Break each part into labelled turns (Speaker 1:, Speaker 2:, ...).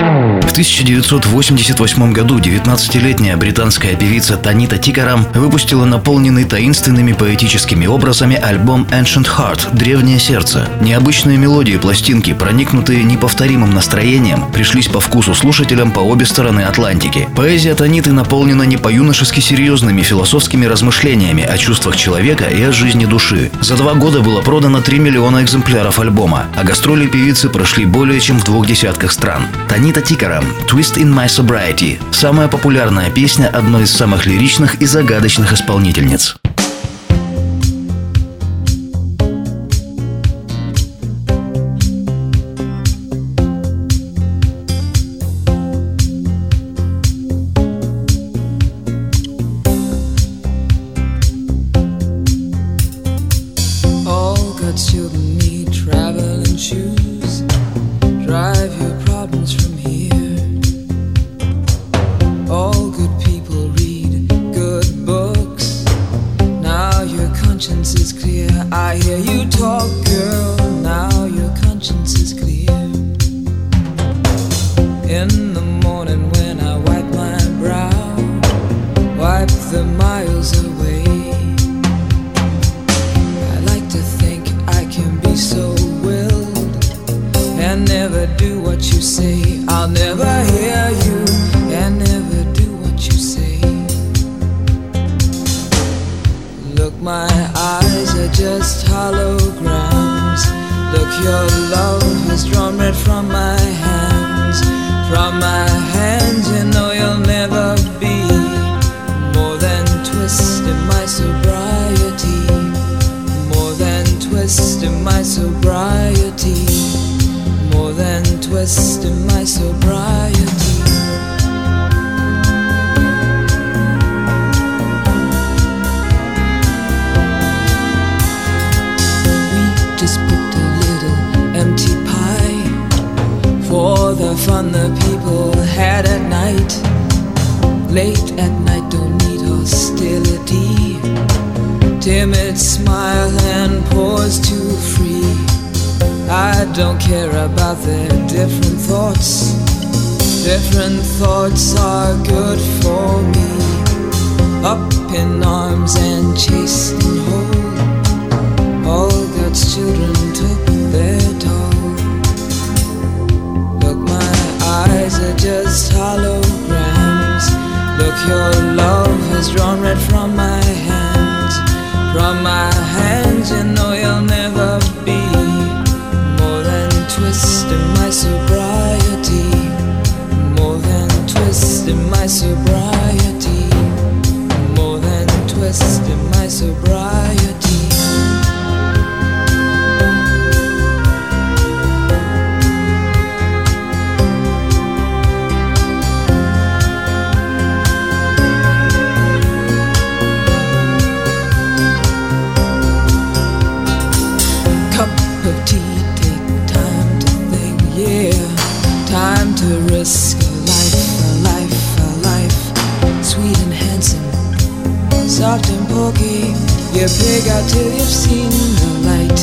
Speaker 1: В 1988 году 19-летняя британская певица Танита Тикарам выпустила наполненный таинственными поэтическими образами альбом Ancient Heart – «Древнее сердце». Необычные мелодии пластинки, проникнутые неповторимым настроением, пришлись по вкусу слушателям по обе стороны Атлантики. Поэзия Таниты наполнена не по-юношески серьезными философскими размышлениями о чувствах человека и о жизни души. За два года было продано 3 миллиона экземпляров альбома, а гастроли певицы прошли более чем в двух десятках стран. Танита Тикарам «Twist in My Sobriety» – самая популярная песня одной из самых лиричных и загадочных исполнительниц.
Speaker 2: children need traveling shoes. In the morning when I wipe my brow, wipe the miles away. I like to think I can be so willed and never do what you say. I'll never hear you and never do what you say. Look, my eyes are just holograms. Look, your love has drawn red from my. From my hands, you know you'll never be more than twist in my sobriety. More than twist in my sobriety. More than twist in my sobriety. For the fun the Late at night, don't need hostility. Timid smile and pause too free. I don't care about their different thoughts. Different thoughts are good for me. Up in arms and chased Your love has drawn red from my hands. From my hands, you know you'll never risk a life, a life, a life. Sweet and handsome, soft and pokey. You pig out till you've seen the light.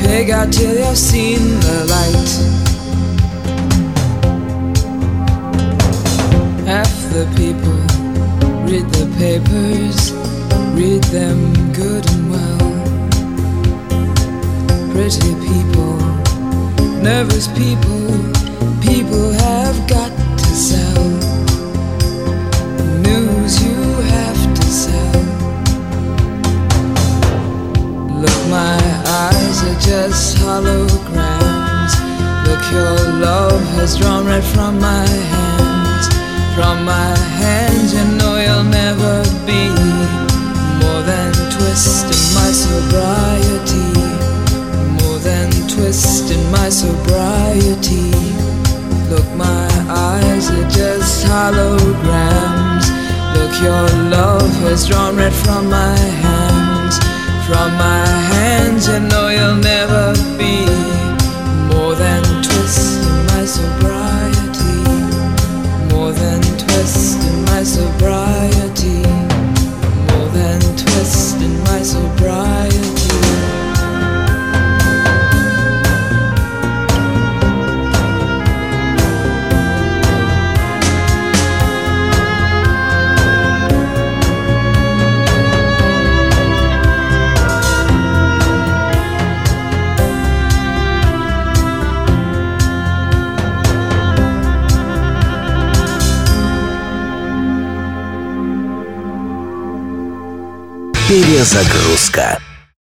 Speaker 2: Pig out till you've seen the light. Half the people read the papers, read them good and well. Pretty people, nervous people people have got to sell. News you have to sell. Look, my eyes are just holograms. Look, your love has drawn red from my hands. From my hands, you know you'll never be more than twisting my sobriety. More than twisting my sobriety. Holograms. Look, your love has drawn red from my hands. From my hands, you know you'll never be
Speaker 3: Перезагрузка.